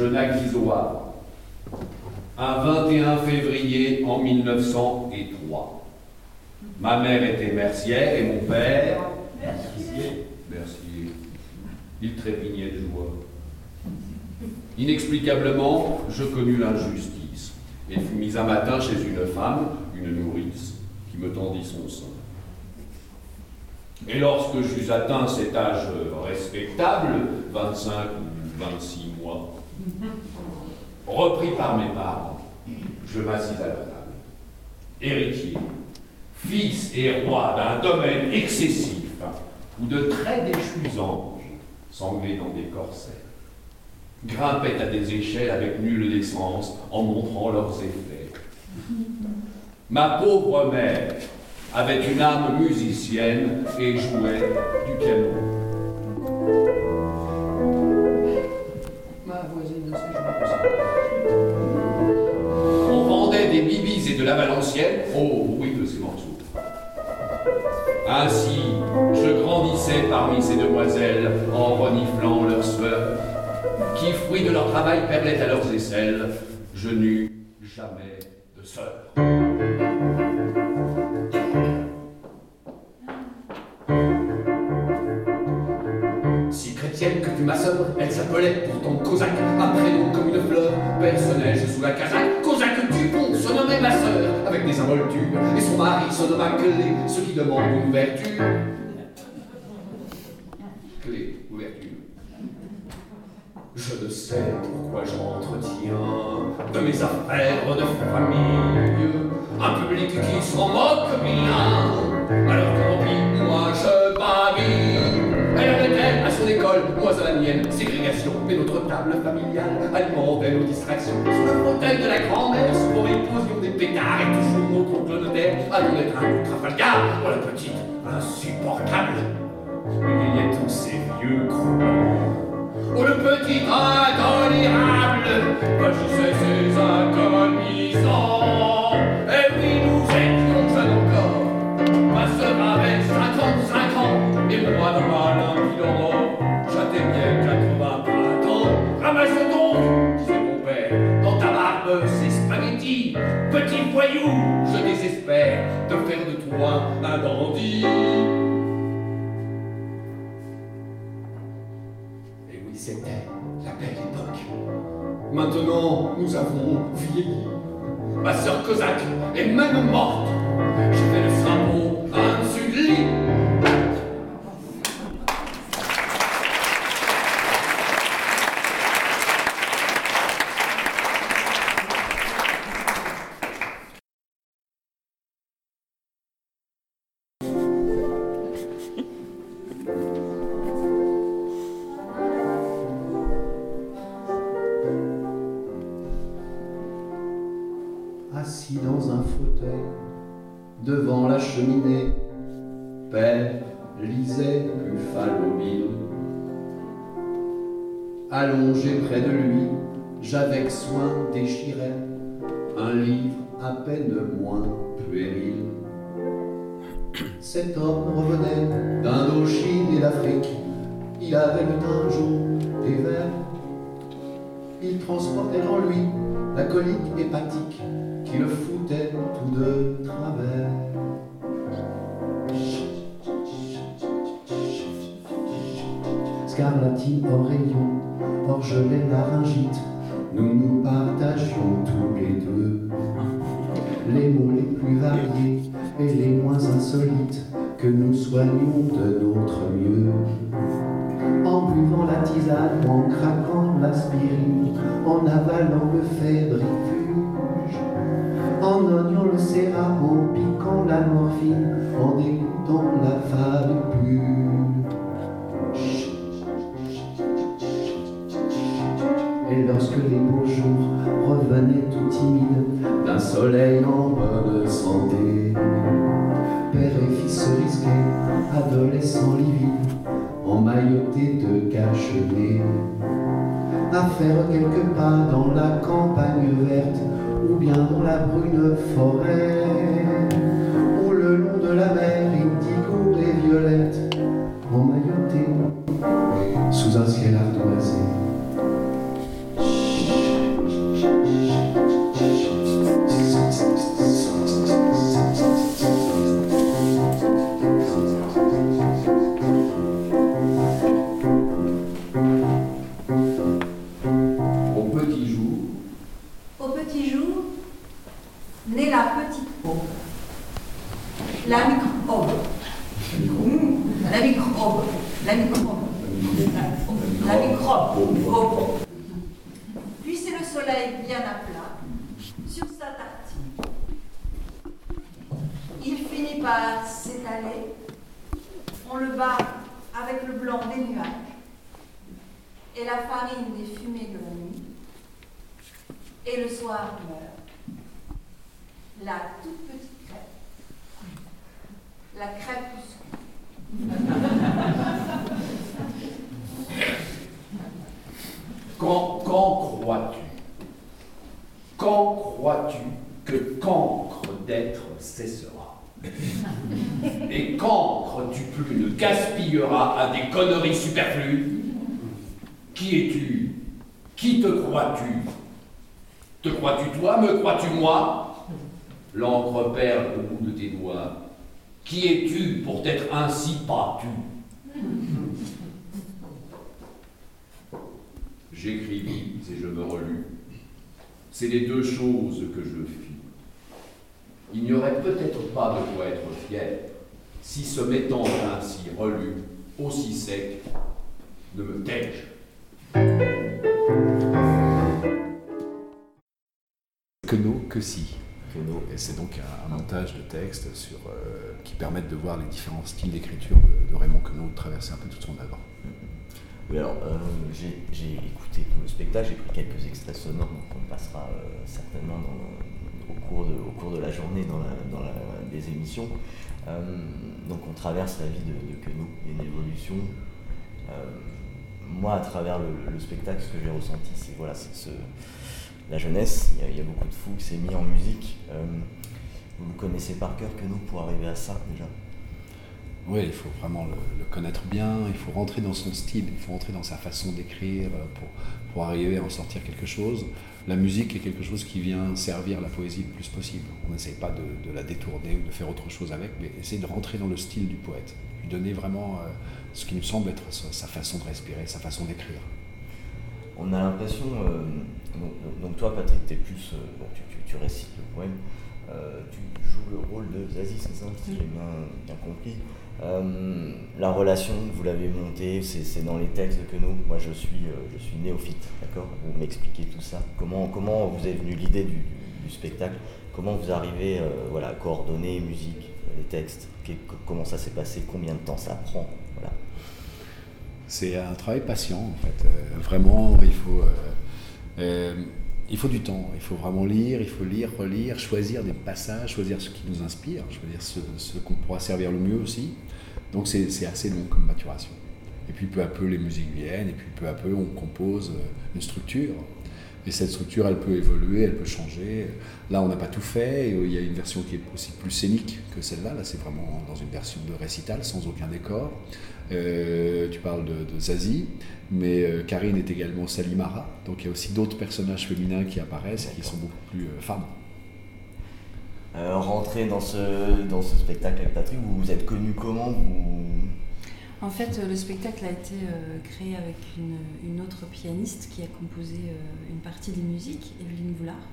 Havre. Un 21 février en 1903. Ma mère était mercière et mon père. Mercier. Mercier. Il trépignait de joie. Inexplicablement, je connus l'injustice et fus mis un matin chez une femme, une nourrice, qui me tendit son sein. Et lorsque j'eus atteint cet âge respectable, 25 ou 26 mois, repris par mes parents, je m'assis à la table. Héritier, fils et roi d'un domaine excessif, où de très déchus anges, sanglés dans des corsets, grimpaient à des échelles avec nulle décence en montrant leurs effets. Ma pauvre mère avait une âme musicienne et jouait du piano. Au bruit de ces morceaux. Ainsi, je grandissais parmi ces demoiselles en reniflant leurs sueurs, qui, fruit de leur travail, perlaient à leurs aisselles. Je n'eus jamais de sœur. que tu ma sœur, elle s'appelait pourtant Cosaque, un prénom comme une fleur, personnage sous la casaque, et son mari se nomma Clé, ce qui demande une ouverture. Clé, ouverture. Je ne sais pourquoi j'entretiens de mes affaires de famille un public qui s'en moque bien, moi à la mienne, ségrégation, mais notre table familiale alimentait nos distractions. Sous le fauteuil de la grand-mère, souvent posions des pétards et toujours notre oncle notaire allons être un coup Trafalgar. Oh la petite, insupportable. Il y a tous ces vieux croulants. Oh le petit intolérable, ses agonisants. Toi un bandit. Et oui, c'était la belle époque. Maintenant, nous avons vieilli. Ma sœur Cosaque est même morte. J'ai fait le Allongé près de lui, j'avec soin déchirais un livre à peine moins puéril. Cet homme revenait d'Indochine et d'Afrique, il avait le teint jaune et vert. Il transportait en lui la colique hépatique qui le foutait tout de travers. Scarlatine rayon orgelet, laryngite, nous nous partagions tous les deux les mots les plus variés et les moins insolites que nous soignions de notre mieux. En buvant la tisane, en craquant l'aspirine, en avalant le fébrifuge, en oignant le sérat, en piquant la morphine, en écoutant la fade pure. Et lorsque les beaux jours revenaient tout timides d'un soleil en bonne santé, père et fils se risquaient, adolescents livides, emmaillotés de cache à faire quelques pas dans la campagne verte ou bien dans la brune forêt, soleil bien à plat sur sa tartine. Il finit par s'étaler. On le bat avec le blanc des nuages et la farine des fumées de la nuit. Et le soir meurt. La toute petite crêpe. La crêpuscule. Quand, quand crois-tu? Quand crois-tu que cancre d'être cessera? Et quand crois-tu plus ne gaspillera à des conneries superflues. Qui es-tu? Qui te crois-tu? Te crois-tu toi? Me crois-tu moi? L'encre perd au bout de tes doigts. Qui es-tu pour t'être ainsi battu? J'écrivis et je me relus. C'est les deux choses que je fis. Il n'y aurait peut-être pas de quoi être fier si ce mettant ainsi relu, aussi sec, ne me tais-je. Que non, que si. Et c'est donc un, montage de textes euh, qui permettent de voir les différents styles d'écriture de, de Raymond Queneau traverser un peu toute son œuvre. Alors euh, j'ai écouté tout le spectacle, j'ai pris quelques extraits sonores, donc on passera euh, certainement au, cours de, au cours de la journée dans, dans la, des émissions. Euh, donc on traverse la vie de, de Queneau, il une évolution. Moi, à travers le, le spectacle, ce que j'ai ressenti, c'est voilà, ce, la jeunesse, il y, a, beaucoup de fougue, c'est mis en musique. Vous connaissez par cœur, Queneau, pour arriver à ça déjà? Oui, il faut vraiment le, connaître bien, il faut rentrer dans son style, il faut rentrer dans sa façon d'écrire euh, pour, arriver à en sortir quelque chose. La musique est quelque chose qui vient servir la poésie le plus possible. On n'essaye pas de, la détourner ou de faire autre chose avec, mais essayer de rentrer dans le style du poète, lui donner vraiment euh, ce qui nous semble être sa, façon de respirer, sa façon d'écrire. On a l'impression, euh, donc, toi Patrick, es plus, tu, tu- tu récites le poème, euh, tu joues le rôle de Zazie, c'est ça, si j'ai bien, bien compris. Euh, la relation, vous l'avez montée, c'est dans les textes de Queneau. Moi, je suis, euh, je suis néophyte, d'accord? Vous m'expliquez tout ça. Comment, comment vous est venue l'idée du, spectacle? Comment vous arrivez voilà, à coordonner musique, les textes? Comment ça s'est passé? Combien de temps ça prend? Voilà. C'est un travail patient en fait. Vraiment, il faut, il faut du temps. Il faut vraiment lire, il faut lire, relire, choisir des passages, choisir ce qui nous inspire, choisir ce, ce qu'on pourra servir le mieux aussi. Donc c'est assez long comme maturation. Et puis peu à peu les musiques viennent, et puis peu à peu on compose euh, une structure. Et cette structure, elle peut évoluer, elle peut changer. Là, on n'a pas tout fait. euh, Il y a une version qui est aussi plus scénique que celle-là. Là, c'est vraiment dans une version de récital, sans aucun décor. Euh, tu parles de, de Zazie, mais euh, Karine est également Salimara. Donc il y a aussi d'autres personnages féminins qui apparaissent et qui sont beaucoup plus femmes. Rentrer dans ce, dans ce spectacle avec Patrick, vous vous êtes connu comment? En fait, euh, le spectacle a été euh, créé avec une, une autre pianiste qui a composé euh, une partie des musiques, Evelyne Voulard.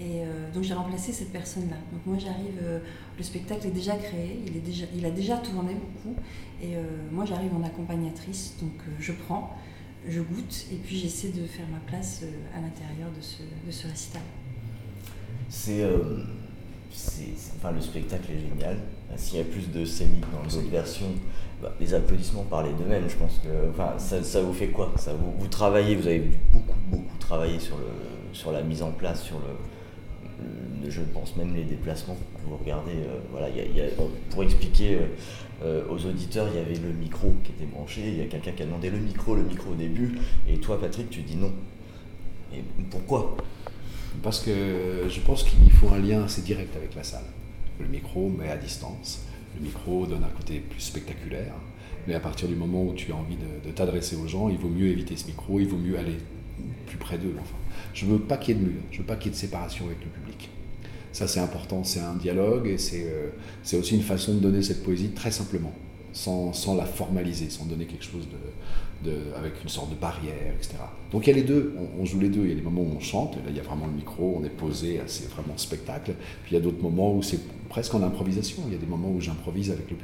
Et euh, donc j'ai remplacé cette personne-là. Donc moi j'arrive, euh, le spectacle est déjà créé, il, est déjà, il a déjà tourné beaucoup. Et euh, moi j'arrive en accompagnatrice, donc je prends, je goûte et puis j'essaie de faire ma place à l'intérieur de ce, de ce récital. C'est, enfin, le spectacle est génial. S'il y a plus de scénique dans les autres versions, bah, les applaudissements parlaient d'eux-mêmes. Je pense que, enfin, ça, vous fait quoi? Ça vous, vous travaillez, vous avez beaucoup, beaucoup travailler sur, le, sur la mise en place, sur le, je pense même les déplacements. Vous regardez, euh, voilà, pour expliquer euh, euh, aux auditeurs, il y avait le micro qui était branché. Il y a quelqu'un qui a demandé le micro, le micro au début, et toi, Patrick, tu dis non. Et pourquoi? Parce que je pense qu'il faut un lien assez direct avec la salle. Le micro, mais à distance. Le micro donne un côté plus spectaculaire. Mais à partir du moment où tu as envie de, t'adresser aux gens, il vaut mieux éviter ce micro, il vaut mieux aller plus près d'eux. Enfin, je veux pas qu'il y ait de mur, je veux pas qu'il y ait de séparation avec le public. Ça, c'est important, c'est un dialogue et c'est euh, c'est aussi une façon de donner cette poésie très simplement, sans, la formaliser, sans donner quelque chose de, avec une sorte de barrière, etc. Donc il y a les deux, on, joue les deux. Il y a des moments où on chante, et là il y a vraiment le micro, on est posé, c'est vraiment spectacle. Puis il y a d'autres moments où c'est presque en improvisation. Il y a des moments où j'improvise avec le public.